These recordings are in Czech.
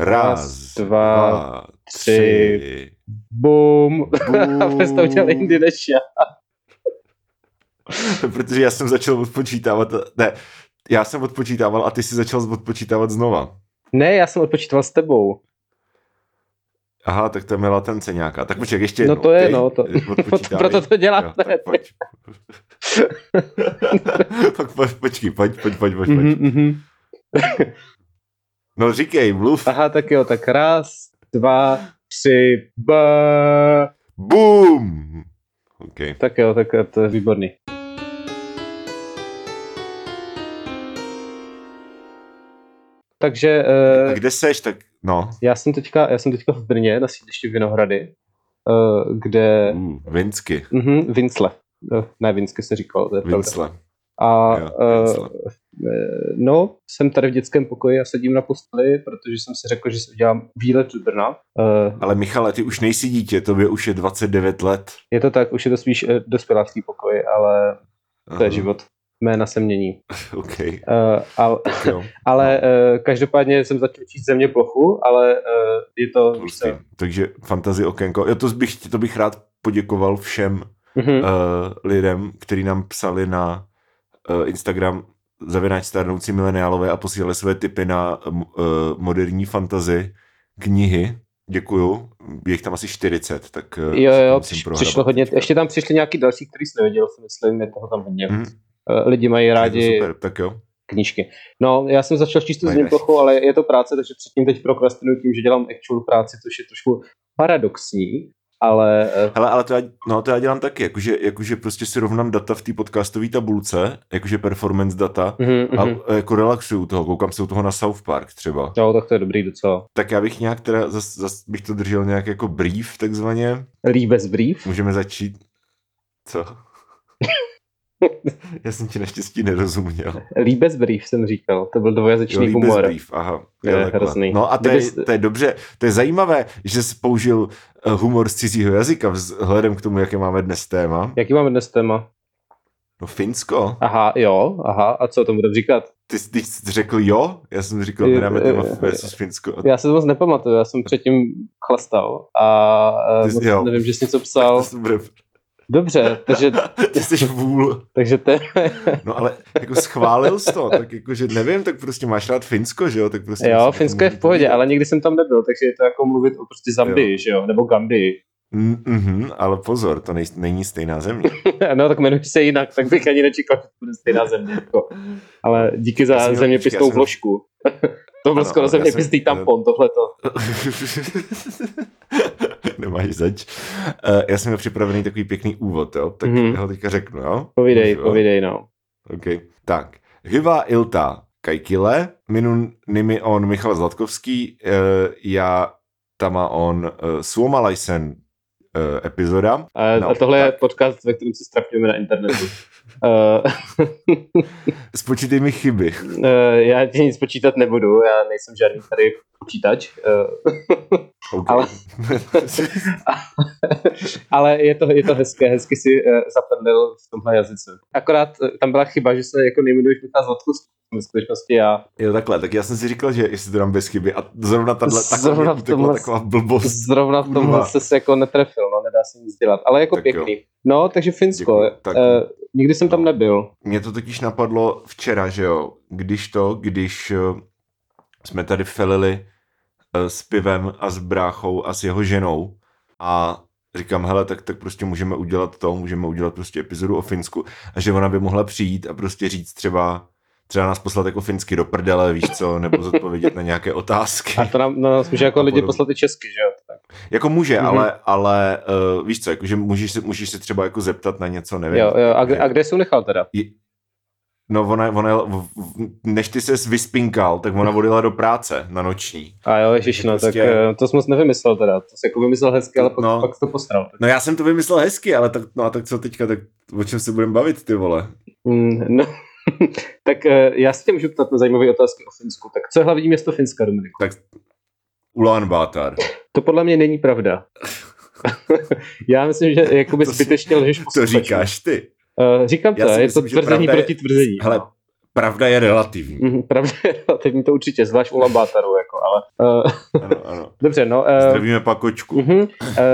Raz, dva, dva tři. tři. Bum. A vy jste udělali jindy než já. Protože já jsem začal odpočítávat, ne, já jsem odpočítával a ty si začal odpočítávat znova. Ne, já jsem odpočítal s tebou. Aha, tak to je mi latence nějaká. Tak počkej, ještě No jednou, to je, okej? no, to- Odpočítávej. proto to děláte. Jo, tak pojď. Počkej, pojď, pojď, pojď, pojď. Pojď. mhm. No říkej, mluv. Aha, tak jo, tak raz, dva, tři, b. Boom! OK. Tak jo, tak to je výborný. Takže A uh, kde seš, tak no. já jsem teďka, já jsem teďka v Brně na sídlišti Vinohrady, uh, kde, Uh, Vinsky. mhm, Vincle, uh, ne Vinsky se říkal, to je pravda. Vincle. A Jo, uh. No, jsem tady v dětském pokoji a sedím na posteli, protože jsem si řekl, že si udělám výlet do Brna. Uh, Ale Michale, ty už nejsi dítě, tobě už je 29 let. je to tak, už je to spíš uh, dospělácký pokoj, ale to je Aha, život. Jména se mění. OK. Uh, ale jo. ale uh, každopádně jsem začal číst země plochu, ale uh, je to... co, Takže fantazy okénko. Jo, to bych, to bych rád poděkoval všem Mhm. uh, lidem, kteří nám psali na uh, Instagram zavináč stárnoucí mileniálové a posílali své tipy na uh, moderní fantazy knihy. Děkuju. Je jich tam asi 40, tak uh, Jo, jo, přiš, přišlo hodně, teďka. ještě tam přišli nějaký další, který jsem nevěděl, si myslím, je toho tam hodně. Uh, lidi mají rádi super, tak jo. knížky. No, já jsem začal číst Najdeš. země plochu, ale je to práce, takže předtím teď prokrastinuju tím, že dělám actual práci, což je trošku paradoxní, ale eh, Hele, ale to já, no, to já dělám taky, jakože, jakože prostě si rovnám data v té podcastové tabulce, jakože performance data, mhm, a mhm. jako relaxuju toho, koukám se u toho na South Park třeba. Jo, tak to je dobrý docela. Tak já bych nějak teda, zas, zas bych to držel nějak jako brief takzvaně. Líbez brief. Můžeme začít. Co? Já jsem ti naštěstí nerozuměl. Líbez brief jsem říkal, to byl Jo, dvojazyčný líbez humor. brief, aha. Je Jo, takhle. hrozný. No a to je, Kdybys- to je dobře, to je zajímavé, že jsi použil eh, humor z cizího jazyka vzhledem k tomu, jaké máme dnes téma. Jaký máme dnes téma? No Finsko. Aha, jo, aha, a co o tom budeme říkat? Ty, jsi- ty jsi řekl jo? Já jsem říkal, Jo, my dáme jo, téma jo, versus Finsko. Já se to moc nepamatuju, já jsem předtím chlastal a Ty eh, jsi- jo. nevím, že jsi něco psal. to Dobře, takže, Ty jsi vůl. takže te, No ale jako schválil jsi to, tak jakože nevím, tak prostě máš rád Finsko, že jo? Tak prostě jo, Finsko je v pohodě, ale nikdy jsem tam nebyl, takže je to jako mluvit o prostě Zambii, že jo, nebo Gambii. Mm, mhm, ale pozor, to nej, není stejná země. no, tak jmenuji se jinak, tak bych ani nečekal, že to bude stejná země. Jako. Ale díky za zeměpisnou jsem- vložku. to byl skoro zeměpisný jsem- tampon, tohleto. Nemáš zač. Uh, já jsem měl připravený takový pěkný úvod, jo? tak Mhm. mm-hmm. ho teďka řeknu, jo? Povídej, Můžu, jo? povídej, no. Okay. Tak, Hyvá ilta Kajkile, minun nimi on Michal Zlatkovský, uh, já tama on uh, suomalaisen uh, epizoda. A, No, a tohle je tak. podcast, ve kterém se strapňujeme na internetu. uh, Spočítej mi chyby. uh, já ti nic počítat nebudu, já nejsem žádný tady počítač. Uh, Okay. Ale- ale je to, je to hezké, hezky si zaprdel v tomhle jazyce. Akorát tam byla chyba, že se jako nejmenuješ Michal Zlatkovský. V skutečnosti já. jo, takhle, tak já jsem si říkal, že jestli to dám bez chyby a zrovna tahle, Zrovna v tomhle... taková blbost. Zrovna v tomhle se jako netrefil, no nedá se nic dělat. Ale jako Tak pěkný. No, takže Finsko. Děkuji. Tak- Uh, nikdy jsem tam nebyl. Mě to totiž napadlo včera, že jo, když to, když eh, jsme tady felili eh, s pivem a s bráchou a s jeho ženou a říkám, hele, tak, tak prostě můžeme udělat to, můžeme udělat prostě epizodu o Finsku a že ona by mohla přijít a prostě říct třeba, třeba nás poslat jako finsky do prdele, víš co, nebo zodpovědět na nějaké otázky. A to nám, na nás může jako lidi poslat i česky, že jo? Tak. Jako může, Mhm. mm-hmm. ale, ale uh, víš co, jakože můžeš se, můžeš se třeba jako zeptat na něco, nevím. Jo, jo. A, kde, a kde jsi nechal teda? Je- No ona, ona, než ty ses vyspinkal, tak ona odjela do práce na noční. A jo, ježiš, no, Prostě- tak eh, to jsem moc nevymyslel teda. To jsi jako vymyslel hezky, ale pak, No. pak to posral. No já jsem to vymyslel hezky, ale tak, no a tak co teďka, tak o čem se budeme bavit, ty vole? Mm, no, tak eh, já se tě můžu ptat na zajímavé otázky o Finsku. Tak co je hlavní město Finska, Dominiku? Tak Ulan Bátar. To podle mě není pravda. já myslím, že jakoby To si- zbytečně lžeš To říkáš ty. Uh, říkám to, si je myslím, to tvrzení proti tvrzení. Hele, no. pravda je relativní. Mhm, Pravda je relativní, to určitě, zvlášť u Lambátaru, jako, ale... Uh, Ano, ano. dobře, no. Uh, Zdravíme pakočku. uh,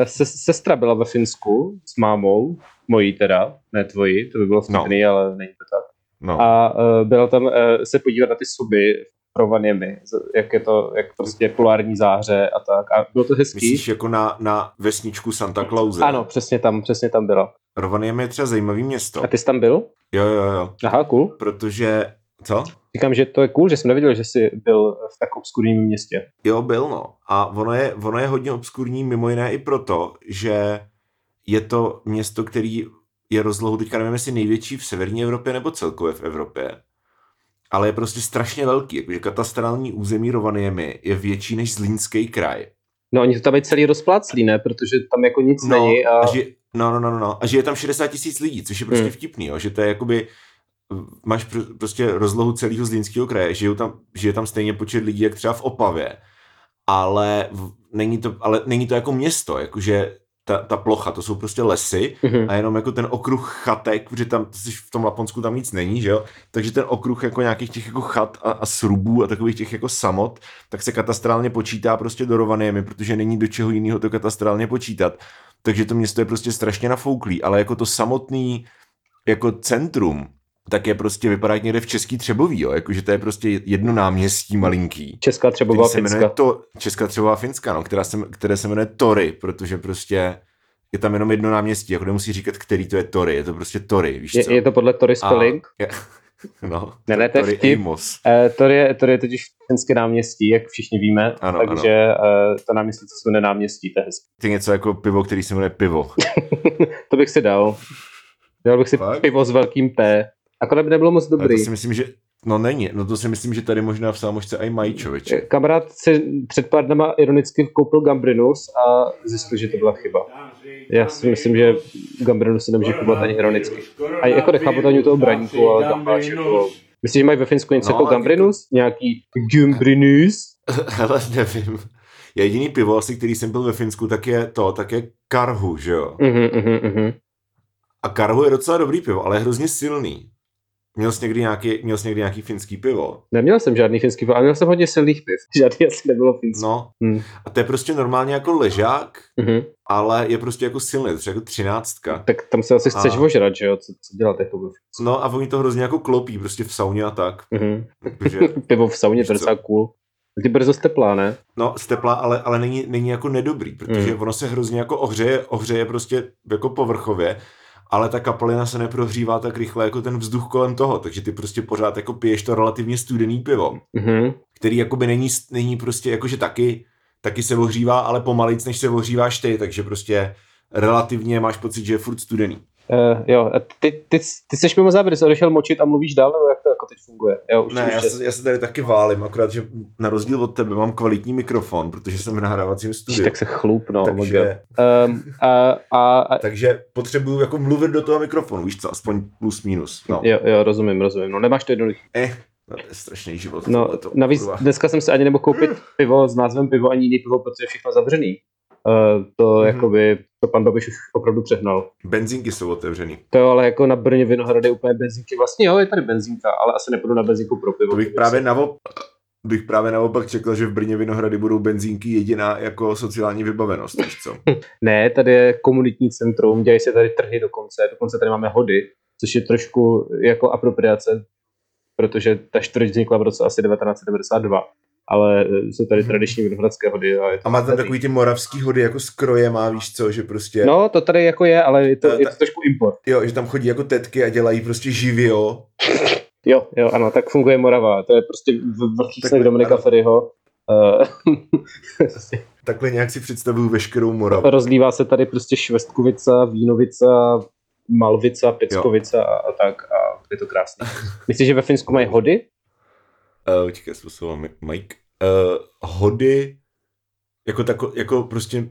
se, sestra byla ve Finsku s mámou, mojí teda, ne tvojí, to by bylo vtipný, no. ale není to tak. No. A uh, byla tam uh, se podívat na ty suby pro Vanyemi, z- jak je to, jak prostě polární záře a tak. A bylo to hezký. Myslíš jako na, na vesničku Santa Clause? Ano, přesně tam, přesně tam byla. Rovaniemi je třeba zajímavý město. A ty jsi tam byl? Jo, jo, jo. Aha, cool. Protože, co? Říkám, že to je cool, že jsem nevěděl, že jsi byl v tak obskurním městě. Jo, byl no. A ono je, ono je hodně obskurní mimo jiné i proto, že je to město, který je rozlohou, teďka nevím, jestli největší v severní Evropě nebo celkově v Evropě, ale je prostě strašně velký, jakože katastrální území Rovaniemi je větší než Zlínský kraj. No oni to tam je celý rozpláclí, ne? Protože tam jako nic No, není. A... a že, no, no, no, no, no, a že je tam 60 tisíc lidí, což je prostě Hmm. hmm. vtipný, jo, že to je jakoby, máš pr- prostě rozlohu celého Zlínského kraje, žijou tam, žije tam stejně počet lidí, jak třeba v Opavě, ale v, není, to, ale není to jako město, jakože ta, ta plocha, to jsou prostě lesy Mhm. a jenom jako ten okruh chatek, protože tam v tom Laponsku tam nic není, že jo, takže ten okruh jako nějakých těch jako chat a, a srubů a takových těch jako samot, tak se katastrálně počítá prostě do Rovaniemi, protože není do čeho jiného to katastrálně počítat. Takže to město je prostě strašně nafouklý, ale jako to samotný jako centrum, tak je prostě vypadá někde v Český Třeboví, jo? Jakože to je prostě jedno náměstí malinký. Česká Třebová se Finska. to, Česká Třebová Finska, no, která se, které se jmenuje Tory, protože prostě je tam jenom jedno náměstí, jako nemusí říkat, který to je Tory, je to prostě Tory, víš co? Je, je to podle Tory A- Spelling? je, no, Ne, ne, to je Tory vtip. Amos. Eh, Tory, je, Tory je totiž finské náměstí, jak všichni víme, Ano, takže eh, to náměstí, co se jmenuje náměstí, to je hezké. To je něco jako pivo, který se jmenuje pivo. to bych si dal. Dal bych si Fakt? pivo s velkým P. Akorát by nebylo moc Ale dobrý. to si myslím, že no není, no to si myslím, že tady možná v sámošce i mají člověče. Kamarád si před pár dnama ironicky koupil Gambrinus a zjistil, že to byla chyba. Já si myslím, že Gambrinus si nemůže kupovat ani ironicky. A jako nechápu to ani u toho braníku, ale Gambáš jako... Myslíš, že mají ve Finsku něco No, jako Gambrinus? Nějaký Gambrinus? Hele, nevím. Jediný pivo asi, který jsem byl ve Finsku, tak je to, tak je Karhu, že jo? Mhm, mhm. A Karhu je docela dobrý pivo, ale je hrozně silný. Měl jsi někdy nějaký, měl jsi někdy nějaký finský pivo? Neměl jsem žádný finský pivo, ale měl jsem hodně silných piv. Žádný asi nebylo finský. No. Hmm. A to je prostě normálně jako ležák, Mhm. ale je prostě jako silný, to je jako třináctka. Tak tam se asi chceš A- ožrat, že jo? Co, co dělat jako No a oni to hrozně jako klopí, prostě v sauně a tak. Mhm. Takže, Pivo v sauně, to je docela cool. Ty brzo steplá, ne? no, stepla, ale, ale není, není jako nedobrý, protože Mm. ono se hrozně jako ohřeje, ohřeje prostě jako povrchově, ale ta kapalina se neprohřívá tak rychle jako ten vzduch kolem toho, takže ty prostě pořád jako piješ to relativně studený pivo, Mhm. který jakoby není, není prostě jakože taky, taky se ohřívá, ale pomalic, než se ohříváš ty, takže prostě relativně máš pocit, že je furt studený. Uh, jo, a ty, ty, ty jsi mimo záběr, jsi odešel močit a mluvíš dál, nebo jak to jako teď funguje? Jo, už, Ne, já se, já se tady taky válím, akorát, že na rozdíl od tebe mám kvalitní mikrofon, protože jsem v nahrávacím studiu. tak se chlup, no. oh takže, God. um, a, a, a, takže potřebuju jako mluvit do toho mikrofonu, víš co, aspoň plus minus. No, jo, jo, rozumím, rozumím. No nemáš to jednoduchý. eh, no, to je strašný život. No, tohleto, navíc kurva. dneska jsem se ani nemohl koupit pivo s názvem pivo, ani jiný pivo, protože je všechno zavřený. Uh, to Mhm. jakoby, to pan Babiš už opravdu přehnal. Benzínky jsou otevřený. To jo, ale jako na Brně Vinohrady úplně benzínky. Vlastně jo, je tady benzínka, ale asi nepůjdu na benzínku pro pivo. To bych právě naopak, bych právě naopak řekl, že v Brně Vinohrady budou benzínky jediná jako sociální vybavenost, víš co? Ne, tady je komunitní centrum, dělají se tady trhy dokonce, dokonce tady máme hody, což je trošku jako apropriace, protože ta čtvrť vznikla v roce asi 1992, ale eh, jsou tady Mhm. tradiční vinohradské hody. A, je to A má tam takový ty moravský hody jako s krojem, víš co, že prostě, No, to tady jako je, ale je to, je ta- to trošku import. jo, že tam chodí jako tetky a dělají prostě živio. Jo, jo, ano, tak funguje Morava. To je prostě v- vrchní Takhle, vztah Dominika ano. Ferryho. Eh, Takhle nějak si představuju veškerou Moravu. Rozlívá se tady prostě Švestkovica, Vínovica, Malvica, Peckovica a, a tak a je to krásné. Myslíš, že ve Finsku mají hody? Uh, čekaj, způsobil Mike. Uh, hody, jako, tako, jako prostě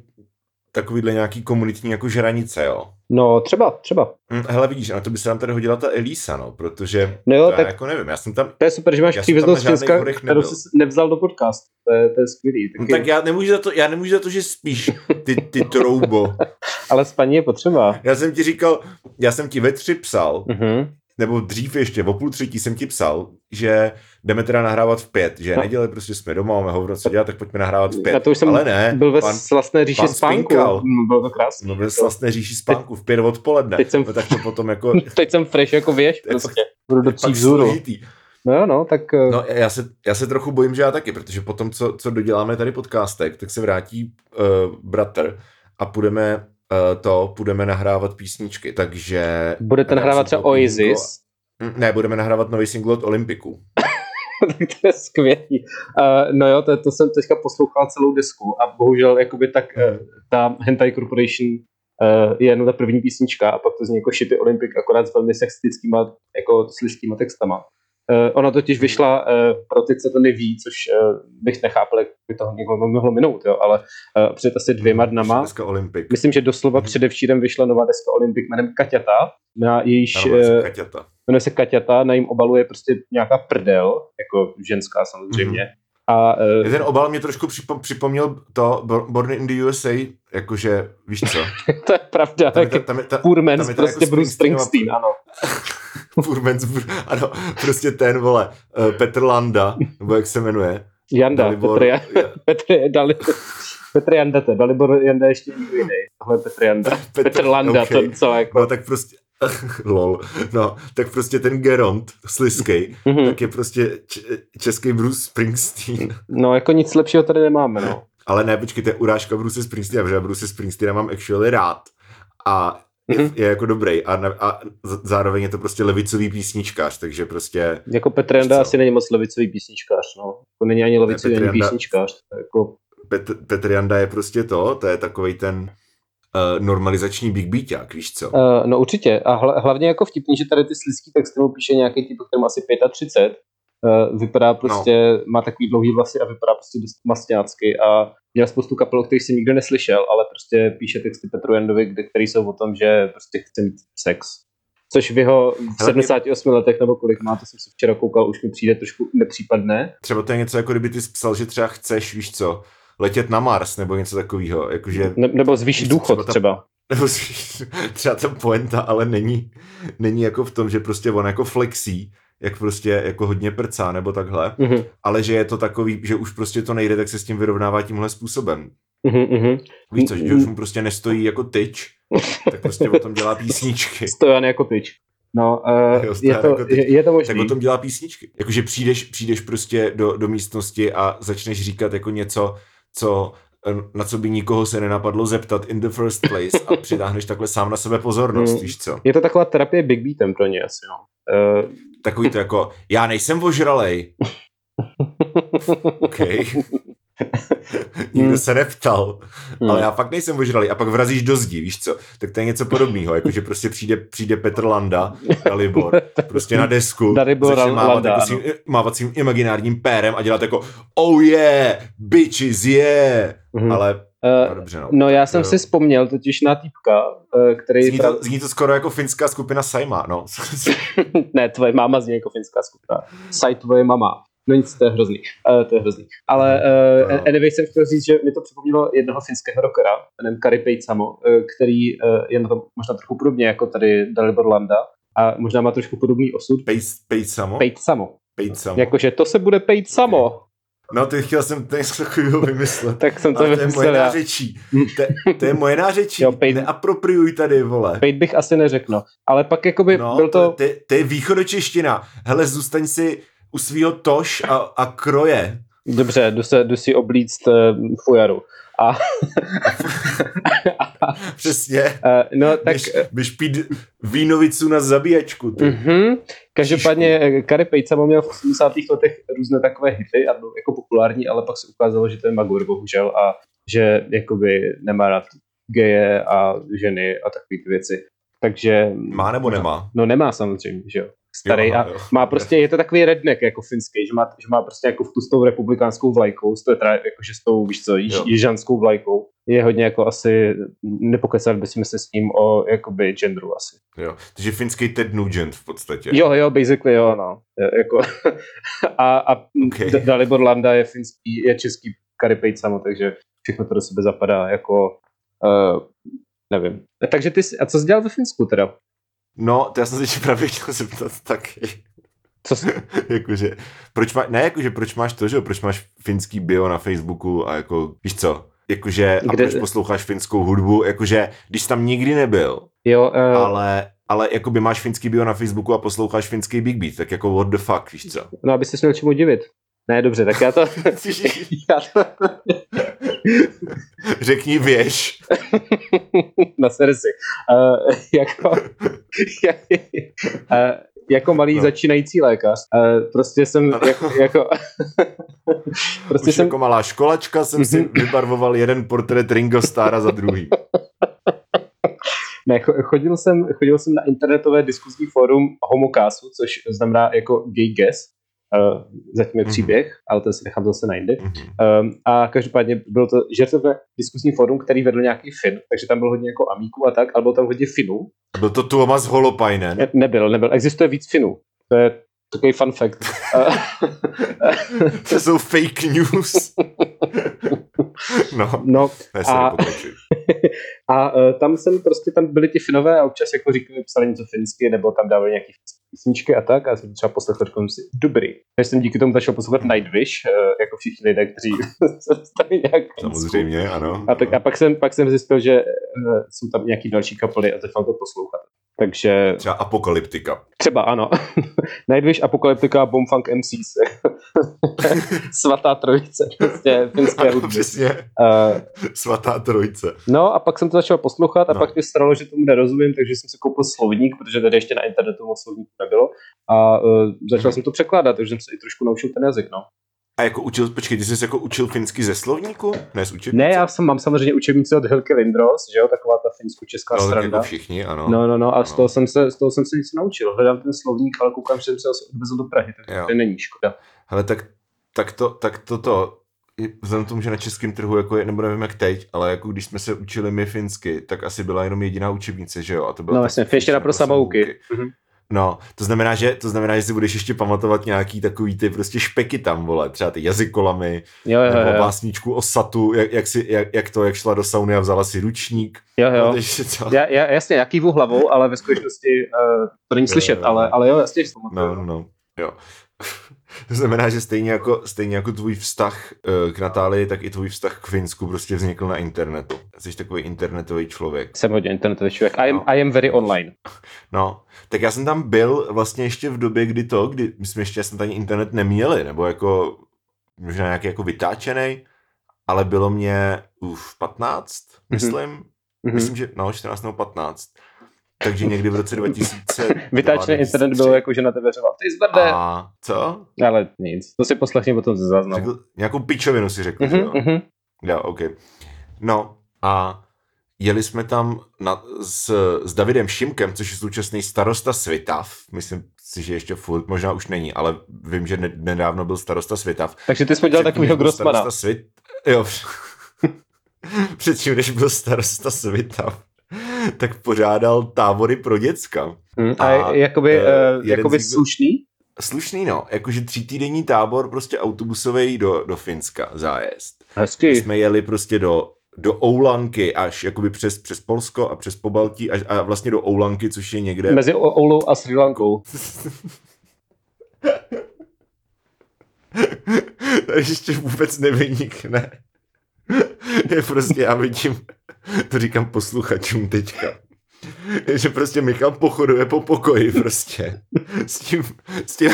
takovýhle nějaký komunitní jako žranice, jo. No, třeba, třeba. Hm, hele, vidíš, na to by se nám tady hodila ta Elisa, no, protože No jo, to já tak jako nevím, já jsem tam, to je super, že máš na z Finska, kterou jsi nevzal do podcastu. To je, to je skvělý. no, Taky. tak já nemůžu za to, já nemůžu za to, že spíš, ty, ty troubo. Ale spaní je potřeba. Já jsem ti říkal, já jsem ti ve tři psal, Mhm. nebo dřív ještě, o půl třetí jsem ti psal, že jdeme teda nahrávat v pět, že No. neděle prostě jsme doma, máme hovno co dělat, tak pojďme nahrávat v pět. Na to už jsem Ale ne, byl ve pan, slastné říši pan spánku. spinkal. Mm, Bylo to krásné. no, ve vlastně říší spánku v pět odpoledne. Teď jsem- no, tak to potom jako Teď jsem fresh jako věž prostě. Budu do tří složitý. No jo, no, tak eh, No, já se, já se trochu bojím, že já taky, protože potom, co, co doděláme tady podcastek, tak se vrátí uh, bratr a půjdeme uh, to, půjdeme nahrávat písničky, takže... budete já nahrávat třeba Oasis. Mm, Ne, budeme nahrávat nový single od Olympiku. Tak to je skvělý. Uh, no jo, to, to jsem teďka poslouchal celou desku a bohužel jakoby tak uh, ta Hentai Corporation uh, je jenom ta první písnička a pak to zní jako Shitty Olympic akorát s velmi sexistickýma jako sliskýma textama. Uh, ona totiž vyšla uh, pro ty, co to neví, což uh, bych nechápal, jak by to někoho mohlo minout, jo, ale uh, před asi dvěma dnama, Dneska Olympik. myslím, že doslova Mhm. předevčírem vyšla nová deska Olympic jménem Kaťata, na jejíž, Ano, Kaťata. Jmenuje se Kaťata, na jejím obalu je prostě nějaká prdel, jako ženská samozřejmě. Mhm. A uh, Ten obal mě trošku připom- připomněl to Bor- Born in the USA, jakože, víš co? to je pravda, Tam je, ta- tam je, ta, Poor Man's tam je to prostě jako Bruce Springsteen, ano. Poor man's ano, prostě ten, vole, uh, Petr Landa, nebo jak se jmenuje. Janda, Dalibor- Petr, Jan- Petr, Dali, Petr Jandete, Dalibor Janda je ještě někdo jiný. Tohle je Petr Janda. Petr- Petr Landa, okay. to co jako. No tak prostě, lol, no, tak prostě ten Geront, sliskej, Mhm. tak je prostě č- český Bruce Springsteen. No jako nic lepšího tady nemáme, no. Ale ne, počkej, to je urážka Bruce Springsteena, protože Bruce Springsteena mám actually rád. A je, Mhm. je jako dobrý a, ne, a zároveň je to prostě levicový písničkář, takže prostě Jako Petr Janda asi není moc levicový písničkář, no. To není ani levicový, Petr ani Janda- písničkář. Jako, Petr, Petr Janda je prostě to, to je takový ten uh, normalizační big beaták, víš co? uh, no určitě. A hla, hlavně jako vtipný, že tady ty slizký texty mu píše nějaký typ, kterým asi 35. Uh, vypadá prostě, no. má takový dlouhý vlasy a vypadá prostě dost masňácky a měl spoustu kapel, o kterých jsem nikdo neslyšel, ale prostě píše texty Petru Jandovi, kde, který jsou o tom, že prostě chce mít sex. Což v jeho v Hele, 78 letech nebo kolik má, to jsem si včera koukal, už mi přijde trošku nepřípadné. Třeba to je něco, jako kdyby ty psal, že třeba chceš, víš co, letět na Mars nebo něco takového, jakože Ne, nebo zvýšit důchod třeba ta- třeba. nebo spíš, třeba ta poenta, ale není, není jako v tom, že prostě on jako flexí, jak prostě jako hodně prcá nebo takhle, Mhm, ale že je to takový, že už prostě to nejde, tak se s tím vyrovnává tímhle způsobem. mhm, mhm. Víš co, že už mu prostě nestojí jako tyč, tak prostě o tom dělá písničky. Stojan jako tyč. No, uh, Jo, je, to, jako je, je to Tak možný. o tom dělá písničky. Jakože přijdeš, přijdeš prostě do, do místnosti a začneš říkat jako něco, co na co by nikoho se nenapadlo zeptat in the first place a přitáhneš takhle sám na sebe pozornost, Mm. víš co? Je to taková terapie Big Beatem pro ně asi, no. Uh, Takový to jako, já nejsem ožralej. OK. Nikdo se neptal, ale já fakt nejsem ožralý. A pak vrazíš do zdí, víš co? Tak to je něco podobného, jakože prostě přijde, přijde Petr Landa, Dalibor, prostě na desku, Dalibor začne mávat, Landa, jako svým, mávat svým imaginárním pérem a dělat jako oh yeah, bitches, yeah. Mhm. Ale, no Uh, dobře no. no já jsem Jo. si vzpomněl totiž na týpka, uh, který... Zní to, zní to skoro jako finská skupina Saima, no. ne, tvoje máma zní jako finská skupina. Saj tvoje mama. No nic, to je hrozný. Uh, to je hrozný. Ale uh, No. anyway jsem chtěl říct, že mi to připomnělo jednoho finského rockera, jmenem Kari Pejtsamo, uh, který uh, je na tom možná trochu podobně jako tady Dalibor Landa a možná má trošku podobný osud. Samo. Pejt samo. Jakože to se bude pejt samo. No, ty chtěl jsem to něco takového vymyslet. Tak jsem to Ale to je moje vymyslel nářečí. To, to je moje nářečí. Jo, pejt- Neapropriuj tady, vole. Pejt bych asi neřekl, no. Ale pak jakoby No, byl to... to, to je východočeština. Hele, zůstaň si u svého tož a, a kroje. Dobře, jdu, se, jdu si oblíct uh, fujaru. A, Přesně. uh, no tak... Běž, běž pít vínovicu na zabíjačku. Ty. Mhm. Každopádně eh, Kari Pejcamo měl v 80. letech různé takové hity a byl jako populární, ale pak se ukázalo, že to je magur, bohužel, a že jakoby nemá rád geje a ženy a takové ty věci. Takže... Má nebo nemá? No nemá samozřejmě, že jo. Starý Jo, a jo. má prostě, je to takový redneck jako finský, že má, že má prostě jako tu s tou republikánskou vlajkou, s tou, teda jakože s tou, víš co, již, jižanskou vlajkou. Je hodně jako asi, nepokecat bychom se s ním o jakoby genderu asi. Jo. Takže finský Ted Nugent v podstatě. Jo, jo, basically jo, no. Je, jako, a a Okay. okay. Dalibor Landa je finský, je český Karipejt samo, takže všechno to do sebe zapadá jako, uh, nevím. Takže ty, jsi- a co jsi dělal ve Finsku teda? No, to já jsem se tě právě chtěl zeptat taky. Co jsi... jakože, proč má, ne jakože proč máš to, že jo, proč máš finský bio na Facebooku a jako, víš co, jakože, a Kde- proč posloucháš finskou hudbu, jakože, když tam nikdy nebyl, Jo, uh, ale, ale jakoby máš finský bio na Facebooku a posloucháš finský Big Beat, tak jako what the fuck, víš co? no aby se měl čemu divit. Ne, dobře, tak já to... já to Řekni věž. na srdci. Uh, jako, uh, jako malý No. no. začínající lékař. Uh, prostě jsem Ano. jako, jako prostě Už jsem, jako malá školačka jsem si vybarvoval jeden portrét Ringo Starra za druhý. ne, cho- chodil jsem, chodil jsem na internetové diskuzní fórum Homokásu, což znamená jako gay guess. Uh, zatím je Mhm. příběh, ale ten si nechám zase na jindy. Mhm. Um, a každopádně bylo to žertové diskuzní fórum, který vedl nějaký Fin, takže tam bylo hodně jako amíků a tak, ale bylo tam hodně Finů. Byl to Tuomas Holopainen. Ne, nebyl, nebyl. Existuje víc Finů. To je takový fun fact. To jsou fake news. No, no A- a uh, tam jsem prostě, tam byly ty Finové a občas jako říkali, psali něco finsky, nebo tam dávali nějaký písničky a tak a já jsem třeba poslechl, jsem si, dobrý. Takže jsem díky tomu začal poslouchat Nightwish, uh, jako všichni lidé, kteří se dostali nějak. Samozřejmě, ano. A, tak, a pak, jsem, pak jsem zjistil, že uh, jsou tam nějaký další kapely a začal to poslouchat. Takže Třeba Apokalyptika. třeba ano. Nightwish, Apokalyptika, Bombfunk MCs. Svatá trojice. Prostě finské Ano, přesně. Uh, Svatá trojice. no a pak jsem to začal poslouchat a No. pak mi stalo, že tomu nerozumím, takže jsem si koupil slovník, protože tady ještě na internetu moc slovníků nebylo. A uh, začal jsem to překládat, takže jsem se i trošku naučil ten jazyk. No. A jako učil, počkej, ty jsi jako učil finsky ze slovníku? Ne z učebnice? Ne, já jsem, mám samozřejmě učebnici od Hilky Lindros, že jo, taková ta finsko-česká no, tak stranda. jako všichni, ano. No, no, no, a z No. toho, jsem se, z toho jsem se něco naučil. Hledám ten slovník, ale koukám, že jsem se asi odvezl do Prahy, Jo. to není škoda. Hele, tak, tak to, tak toto, i vzhledem tomu, že na českém trhu, jako je, nebo nevím jak teď, ale jako když jsme se učili my finsky, tak asi byla jenom jediná učebnice, že jo? A to byla No z- finština pro samouky. samouky. Mhm. No, to znamená, že, to znamená, že si budeš ještě pamatovat nějaký takový ty prostě špeky tam, vole, třeba ty jazykolamy, Jo, jo, nebo jo, básničku o Satu, jak, jak, si, jak, jak, to, jak šla do sauny a vzala si ručník. jo, jo. To? Já, já, jasně, já kývu hlavou, ale ve skutečnosti uh, to není Jo, slyšet, jo, ale, jo. ale jo, jasně, že pamatuju. No, no, no, jo. To znamená, že stejně jako, stejně jako tvůj vztah eh, k Natálii, tak i tvůj vztah k Finsku prostě vznikl na internetu. Jsi takový internetový člověk. Jsem hodně internetový člověk. I am, No. I am very online. No, tak já jsem tam byl vlastně ještě v době, kdy to, kdy my jsme ještě snad ani internet neměli, nebo jako možná nějaký jako vytáčený, ale bylo mě uf, 15, myslím. Mhm. Myslím, že no, 14 nebo 15. Takže někdy v roce 2000. Vytáčený internet byl jako, že na tebe řval. Ty zbrdé. A co? Ale nic, to si poslechni potom ze záznamu. Řekl, nějakou pičovinu si řekl, že Mhm, jo? mhm. Jo, OK. No a jeli jsme tam na, s, s Davidem Šimkem, což je současný starosta Svitav. Myslím si, že ještě furt, možná už není, ale vím, že ne, nedávno byl starosta Svitav. Takže ty jsi udělal takovýho Grossmana. starosta Svit... Jo. Předtím, než byl starosta Svitav, tak pořádal tábory pro děcka. Hm, A, A, jakoby, uh, jakoby z slušný? Slušný, no. Jakože třítýdenní tábor, prostě autobusový do, do Finska zájezd. Hezky. My jsme jeli prostě do, do Oulanky až jakoby přes, přes Polsko a přes Pobaltí až, a vlastně do Oulanky, což je někde... Mezi O- Oulou a Sri Lankou. Tady ještě vůbec nevynikne. Je prostě, já vidím, to říkám posluchačům teďka, že prostě Michal pochoduje po pokoji prostě s tím, s tím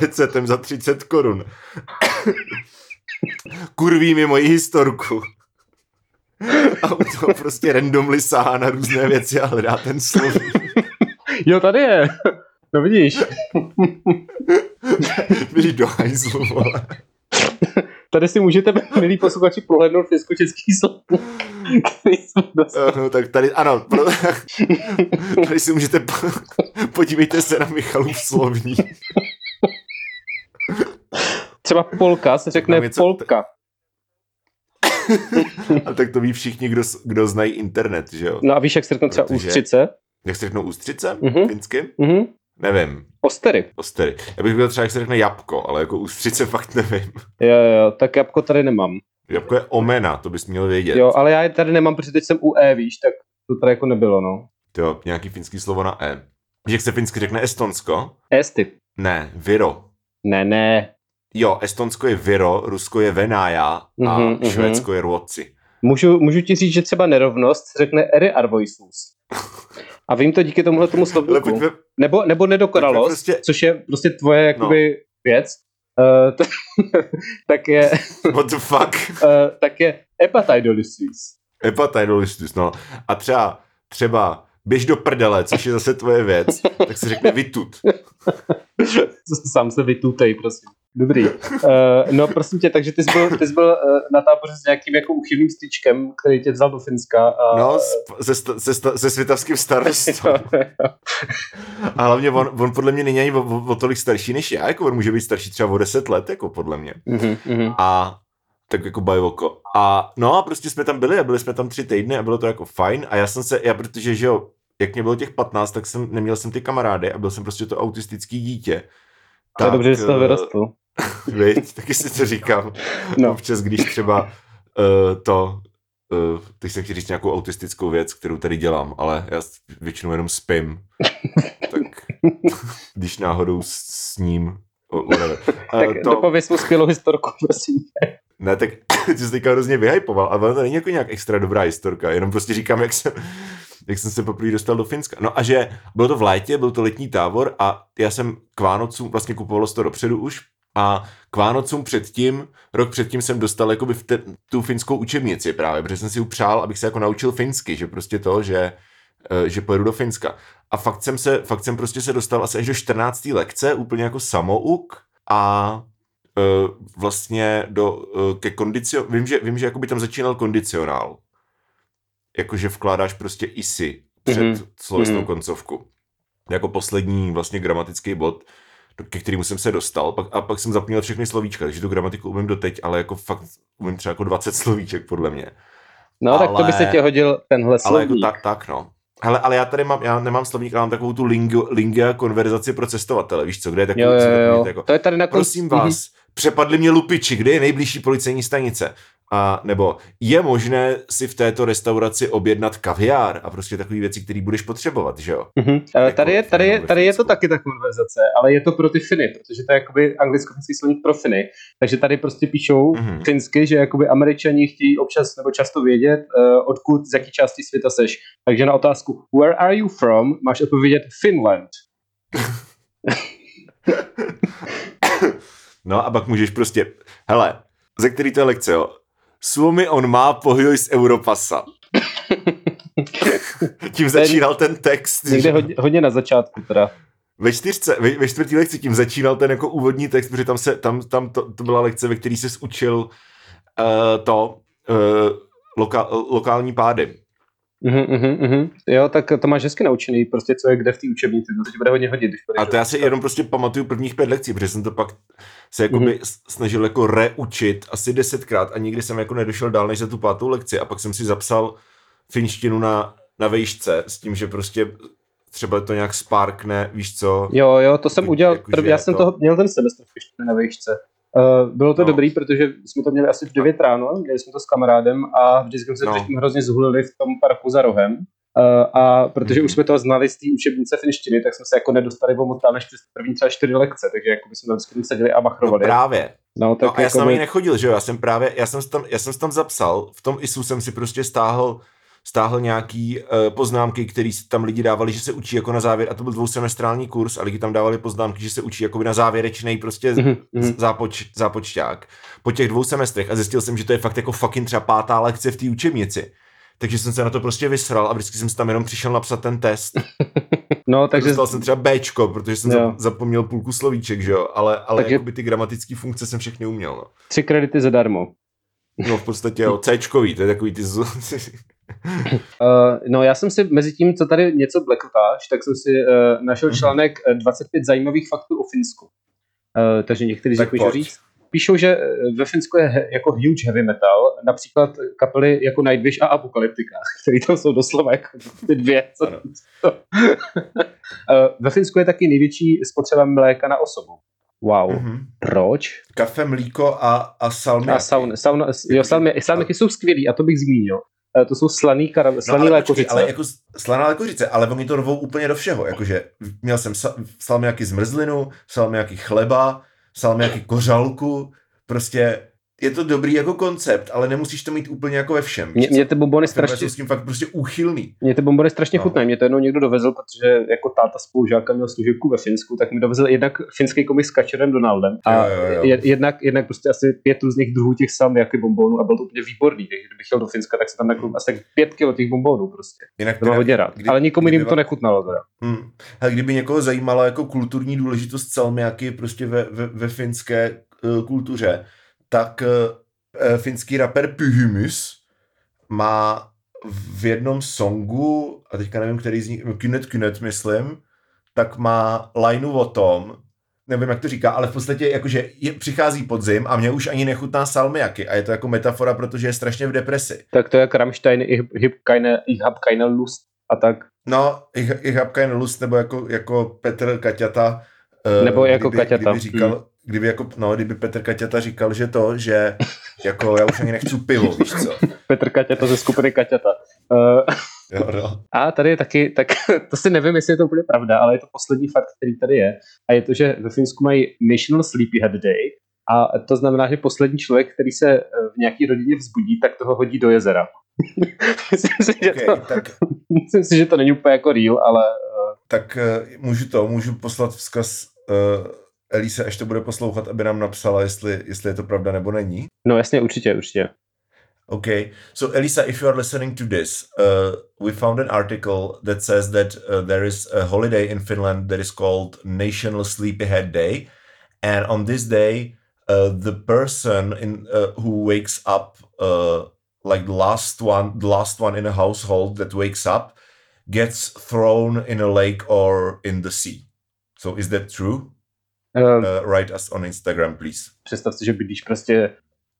recetem za 30 korun. Kurví mi moji historku. A u toho prostě randomly sahá na různé věci a hledá ten slovník. Jo, tady je. No vidíš, Byli do hajzlu, vole. Tady si můžete, milí posluchači, prohlédnout finsko-český slov, který jsme dostali. No, tak tady, ano, pro, tady si můžete, po, podívejte se na Michalův slovník. Třeba polka se řekne něco- polka. A tak to ví všichni, kdo, kdo znají internet, že jo? No a víš, jak se řekne třeba Protože- ústřice? Jak se řeknou ústřice? Mhm. Finsky? Mhm. Nevím. Ostery. Ostery. Já bych byl třeba, jak se řekne jabko, ale jako ústřice fakt nevím. Jo, jo, tak jabko tady nemám. Jabko je omena, to bys měl vědět. Jo, ale já je tady nemám, protože teď jsem u E, víš, tak to tady jako nebylo, no. Jo, nějaký finský slovo na E. Že jak se finsky řekne Estonsko? Esty. Ne, Viro. Ne, ne. Jo, Estonsko je Viro, Rusko je Venája a Mhm, mhm. Švédsko je Ruotsi. Můžu, můžu ti říct, že třeba nerovnost se řekne ere arvoisus. A vím to díky tomuhle tomu slovníku. Nebo, nebo nedokonalost, Prostě- což je prostě tvoje jakoby věc, uh, t- tak je, what the fuck? uh, tak je epatidolysis. Hepatidolistus, no. A třeba, třeba běž do prdele, což je zase tvoje věc, tak se řekne vytut. Sám se vytutej, prosím. Dobrý. Uh, no prosím tě, takže ty jsi byl, ty jsi byl uh, na táboře s nějakým jako uchylným styčkem, který tě vzal do Finska. A, No, se, se, se světavským starostou. A hlavně on, on podle mě není ani o, o, o tolik starší než já, jako on může být starší třeba o 10 let, jako podle mě. Mhm, mhm. A tak jako bajvoko. A no a prostě jsme tam byli a byli jsme tam tři týdny a bylo to jako fajn a já jsem se, já protože, že jo, jak mě bylo těch 15, tak jsem neměl jsem ty kamarády a byl jsem prostě to autistický dítě. To je dobře, že jsi to eh, vyrostl. Viď, taky si to říkám. No. Občas, když třeba uh, to, uh, teď jsem chtěl říct nějakou autistickou věc, kterou tady dělám, ale já většinou jenom spím. tak když náhodou s, ním, o- whatever. Tak Eh, to... dopověz svou skvělou historku, prosím. Ne, tak ty jsi teďka hrozně vyhypoval, ale to není jako nějak extra dobrá historka, jenom prostě říkám, jak jsem, jak jsem se poprvé dostal do Finska. No a že bylo to v létě, byl to letní tábor a já jsem k Vánocům, vlastně kupovalo se to dopředu už, a k Vánocům předtím, rok předtím jsem dostal jakoby v te, tu finskou učebnici právě, protože jsem si upřál, abych se jako naučil finsky, že prostě to, že, eh, že pojedu do Finska. A fakt jsem se, fakt jsem prostě se dostal asi až do 14. lekce, úplně jako samouk a uh, vlastně do, uh, ke kondicio... Vím, že, vím, že jakoby tam začínal kondicionál. Jakože vkládáš prostě isi před Mhm. mm-hmm. slovesnou Mhm. mm-hmm. koncovku. Jako poslední vlastně gramatický bod, do- ke kterému jsem se dostal, pak, a pak jsem zapomněl všechny slovíčka, takže tu gramatiku umím doteď, ale jako fakt umím třeba jako 20 slovíček podle mě. No, tak to by se Ale- tě hodil tenhle Ale jako slovník. tak, tak no. Hele, ale já tady mám, já nemám slovník, ale mám takovou tu lingu, lingia konverzaci pro cestovatele, víš co, kde je takový, Jo, jo, takový jo. to jako, To je tady na konci. Prosím vás, přepadli mě lupiči, kde je nejbližší policejní stanice? A nebo je možné si v této restauraci objednat kaviár a prostě takové věci, které budeš potřebovat, že jo? Mhm. Eh, Jako Tady je, tady, je, tady je to taky ta konverzace, ale je to pro ty Finy, protože to je jakoby anglicko-finský slovník pro Finy. Takže tady prostě píšou Mhm. finsky, že jakoby američani chtějí občas nebo často vědět, uh, odkud, z jaký části světa seš. Takže na otázku Where are you from? máš odpovědět Finland. No a pak můžeš prostě, hele, ze který to je lekce, jo? Suomi on má pohoj z Europasa. Tím začínal ten text. Někde že- hodně, hodně na začátku teda. Ve čtyřce, ve, ve čtvrtý lekci tím začínal ten jako úvodní text, protože tam, se, tam, tam to, to byla lekce, ve které se učil uh, to uh, loka, lokální pády. Mhm, mhm, mhm. Jo, tak to máš hezky naučený, prostě co je kde v té učebnici, to se ti bude hodně hodit. Když A to já si jenom prostě pamatuju prvních pět lekcí, protože jsem to pak se jakoby mm-hmm. snažil jako reučit asi desetkrát a nikdy jsem jako nedošel dál než za tu pátou lekci a pak jsem si zapsal finštinu na, na vejšce s tím, že prostě třeba to nějak sparkne, víš co? Jo, jo, to jsem Jako- udělal, jakože prv, já jsem to- to měl ten semestr v Pištine na výšce. Uh, bylo to No. no. dobrý, protože jsme to měli asi v 9 ráno, měli jsme to s kamarádem a vždycky jsme se No. předtím hrozně zhulili v tom parku za rohem. Uh, a protože Mhm. už jsme to znali z té učebnice finštiny, tak jsme se jako nedostali o moc dál než první třeba čtyři lekce, takže jako by jsme tam vždycky seděli a No machrovali. právě. no, tak No a já jako jsem tam by- nechodil, že jo, já jsem právě, já jsem, tam, já jsem tam zapsal, v tom ISU jsem si prostě stáhl, stáhl nějaký uh, poznámky, které tam lidi dávali, že se učí jako na závěr, a to byl dvousemestrální kurz, a lidi tam dávali poznámky, že se učí jako na závěrečný prostě Mhm, mm-hmm. mhm. zápoč, zápočťák po těch dvou semestrech a zjistil jsem, že to je fakt jako fucking třeba pátá lekce v té učebnici. Takže jsem se na to prostě vysral a vždycky jsem si tam jenom přišel napsat ten test. No, Takže dostal jsem třeba Bčko, protože jsem Jo. zap- zapomněl půlku slovíček, že jo, ale, ale Takže- Takže... jakoby ty gramatické funkce jsem všechny uměl, no. tři kredity zadarmo. No v podstatě jo, Cčkový, to je takový ty... Z... Uh, no já jsem si mezi tím, co tady něco blekotáš, tak jsem si uh, našel Mhm. článek eh, 25 zajímavých faktů o Finsku. Uh, takže některý z Tak můžu pojď. říct. Píšou, že eh, ve Finsku je he, jako huge heavy metal, například kapely jako Nightwish a Apokalyptika, které tam jsou doslova jako ty dvě. Co, co. Eh, ve Finsku je taky největší spotřeba mléka na osobu. Wow. Mhm. Proč? Kafe, mlíko a, a salmiaky. A saun, sauna, jo, salmi, salmiaky jsou skvělý a to bych zmínil. Eh, to jsou slaný, kara, slaný no, ale, lékořice. Počkej, ale jako slaná lékořice, ale oni to rovou úplně do všeho. Jakože měl jsem sa, salmiaky zmrzlinu, salmiaky chleba, salmiaky kořalku, prostě je to dobrý jako koncept, ale nemusíš to mít úplně jako ve všem. Mě, mě ty bombony strašně... jsou s tím fakt prostě úchylný. Mě ty bombony strašně no. chutnají. Mě to jednou někdo dovezl, protože jako táta spolužáka měl služebku ve Finsku, tak mi dovezl jednak finský komik s Kačerem Donaldem. A jo, jo, jo. Jednak, jednak prostě asi pět různých druhů těch jaký bombonů a byl to úplně výborný. Takže kdybych šel do Finska, tak se tam jako asi tak pět kilo těch bombonů prostě. Jinak to hodně rád. Kdy, Ale nikomu jiným to nechutnalo teda. Hmm. A kdyby někoho zajímala jako kulturní důležitost salmiaky prostě ve, ve, ve finské uh, kultuře, tak uh, Eh, finský rapper Pyhymys má v jednom songu, a teďka nevím, který z nich, Kynet Kynet myslím, tak má lineu o tom, nevím, jak to říká, ale v podstatě jakože je, přichází podzim a mě už ani nechutná salmiaky a je to jako metafora, protože je strašně v depresi. Tak to je jak Rammstein, ich, ich, keine, ich hab keine Lust a tak. No, ich, ich hab keine Lust, nebo jako, jako Petr Kaťata. Nebo jako kdyby, Kaťata. Kdyby říkal, hmm kdyby, jako, no, kdyby Petr Kaťata říkal, že to, že jako já už ani nechci pivo, víš co. Petr Kaťata ze skupiny Kaťata. Uh, jo, no. A tady je taky, tak to si nevím, jestli je to úplně pravda, ale je to poslední fakt, který tady je. A je to, že ve Finsku mají National Sleepyhead Day, a to znamená, že poslední člověk, který se eh, v nějaký rodině vzbudí, tak toho hodí do jezera. myslím, si, okay, že to, tak... myslím si, že to není úplně jako real, ale... Uh... Tak můžu to, můžu poslat vzkaz uh, Elise, až to bude poslouchat, aby nám napsala, jestli, jestli je to pravda nebo není. No jasně, určitě, určitě. Okay, so Elisa, if you are listening to this, uh, we found an article that says that uh, there is a holiday in Finland that is called National Sleepyhead Day, and on this day, uh, the person in uh, who wakes up, uh, like the last one, the last one in a household that wakes up, gets thrown in a lake or in the sea. So is that true? Uh, write us on Instagram, please. Představ si, že bydlíš prostě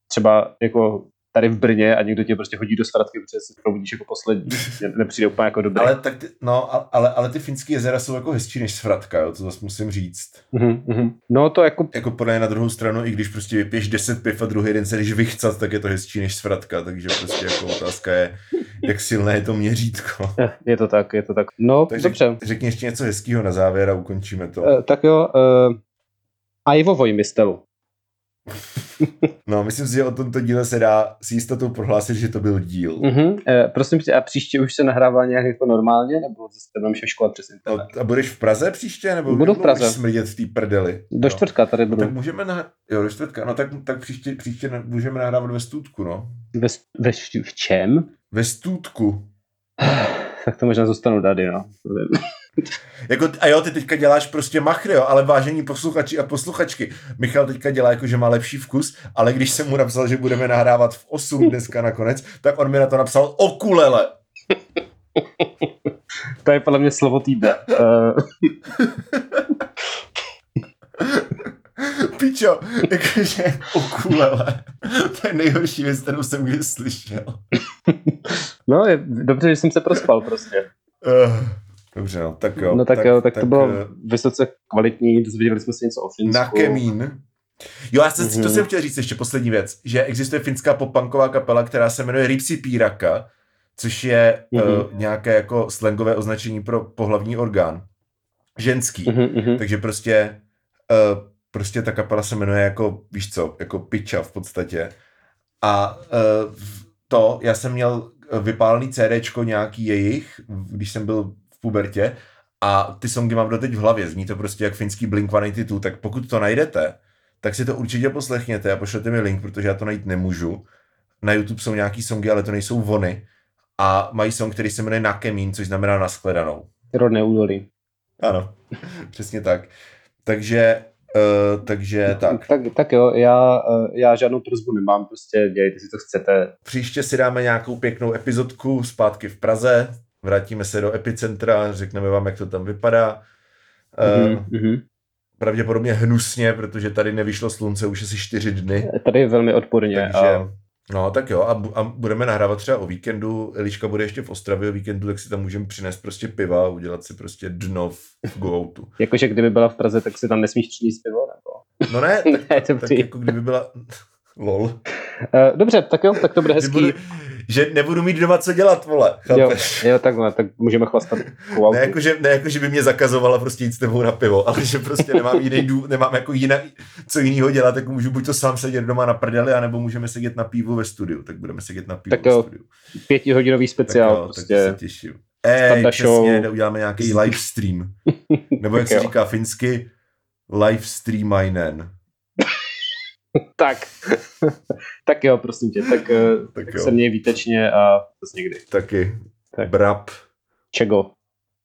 třeba jako tady v Brně a někdo tě prostě hodí do svratky, protože si probudíš jako poslední. Nepřijde úplně jako dobrý. Ale, tak ty, no, ale, ale ty finské jezera jsou jako hezčí než svratka, jo, to zase musím říct. Mm-hmm. No to jako... Jako podle na druhou stranu, i když prostě vypiješ 10 piv a druhý den se jdeš vychcat, tak je to hezčí než svratka, takže prostě jako otázka je, jak silné je to měřítko. Je to tak, je to tak. No, tak dobře. Řekni ještě něco hezkého na závěr a ukončíme to. Uh, tak jo, uh, Ivo Vojmistel. no, myslím si, že o tomto díle se dá s jistotou prohlásit, že to byl díl. Uh-huh. E, prosím tě, a příště už se nahrává nějak jako normálně, nebo zase budeme škola přes internet? No, a budeš v Praze příště, nebo budu v Praze. smrdět v té prdeli? Do čtvrtka tady budu. No, tak můžeme na... Jo, do čtvrtka. No tak, tak příště, příště můžeme nahrávat ve stůdku, no. Ve, ve v čem? Ve stůdku. tak to možná zůstanu tady, no. Jako, a jo, ty teďka děláš prostě machry, jo, ale vážení posluchači a posluchačky, Michal teďka dělá jako, že má lepší vkus, ale když jsem mu napsal, že budeme nahrávat v 8 dneska nakonec, tak on mi na to napsal okulele. to je podle mě slovo týdne. Uh... Pičo, jakože okulele. To je nejhorší věc, kterou jsem kdy slyšel. no, je dobře, že jsem se prospal prostě. Uh. Dobře, no, tak jo. No tak, tak jo, tak, tak to bylo uh, vysoce kvalitní, dozvěděli jsme se něco o Finsku. Na Kemín. Jo, já jsem, mm-hmm. to jsem chtěl říct ještě poslední věc, že existuje finská popunková kapela, která se jmenuje Ripsi Píraka, což je mm-hmm. uh, nějaké jako slangové označení pro pohlavní orgán. Ženský. Mm-hmm. Takže prostě uh, prostě ta kapela se jmenuje jako, víš co, jako piča v podstatě. A uh, to, já jsem měl vypálený CDčko nějaký jejich, když jsem byl pubertě a ty songy mám doteď v hlavě, zní to prostě jak finský Blink-182, tak pokud to najdete, tak si to určitě poslechněte a pošlete mi link, protože já to najít nemůžu. Na YouTube jsou nějaký songy, ale to nejsou vony. A mají song, který se jmenuje Nakemín, což znamená naskledanou. Rodné údolí. Ano, přesně tak. Takže, uh, takže tak. tak. Tak jo, já, uh, já žádnou prozbu nemám, prostě dělejte si, co chcete. Příště si dáme nějakou pěknou epizodku zpátky v Praze, vrátíme se do epicentra, řekneme vám, jak to tam vypadá. Mm-hmm. Pravděpodobně hnusně, protože tady nevyšlo slunce už asi čtyři dny. Tady je velmi odporně. Takže, a... No tak jo, a, a budeme nahrávat třeba o víkendu, Eliška bude ještě v Ostravě o víkendu, tak si tam můžeme přinést prostě piva a udělat si prostě dno v, go-outu. Jakože kdyby byla v Praze, tak si tam nesmíš přinést pivo, nebo? No ne, tak, ne, tak jako kdyby byla... Lol. Uh, dobře, tak jo, tak to bude hezký. Budu, že nebudu mít doma co dělat, vole, Jo, chápeš? jo, takhle, tak můžeme chlastat. Ne jako, že, ne jako, že by mě zakazovala prostě jít s tebou na pivo, ale že prostě nemám jiný dů, nemám jako jiné, co jiného dělat, tak můžu buď to sám sedět doma na prdeli, anebo můžeme sedět na pivo ve studiu, tak budeme sedět na pivo Tak ve jo, studiu. Pětihodinový Tak speciál, jo, prostě. tak se těším. Ej, přesně, uděláme nějaký live stream. Nebo jak Tak se jo. říká finsky, live streamainen. Tak. tak jo, prosím tě, tak, eh, Tak tak jo. se měj výtečně a zase někdy. Taky. Tak. Brab. Čego?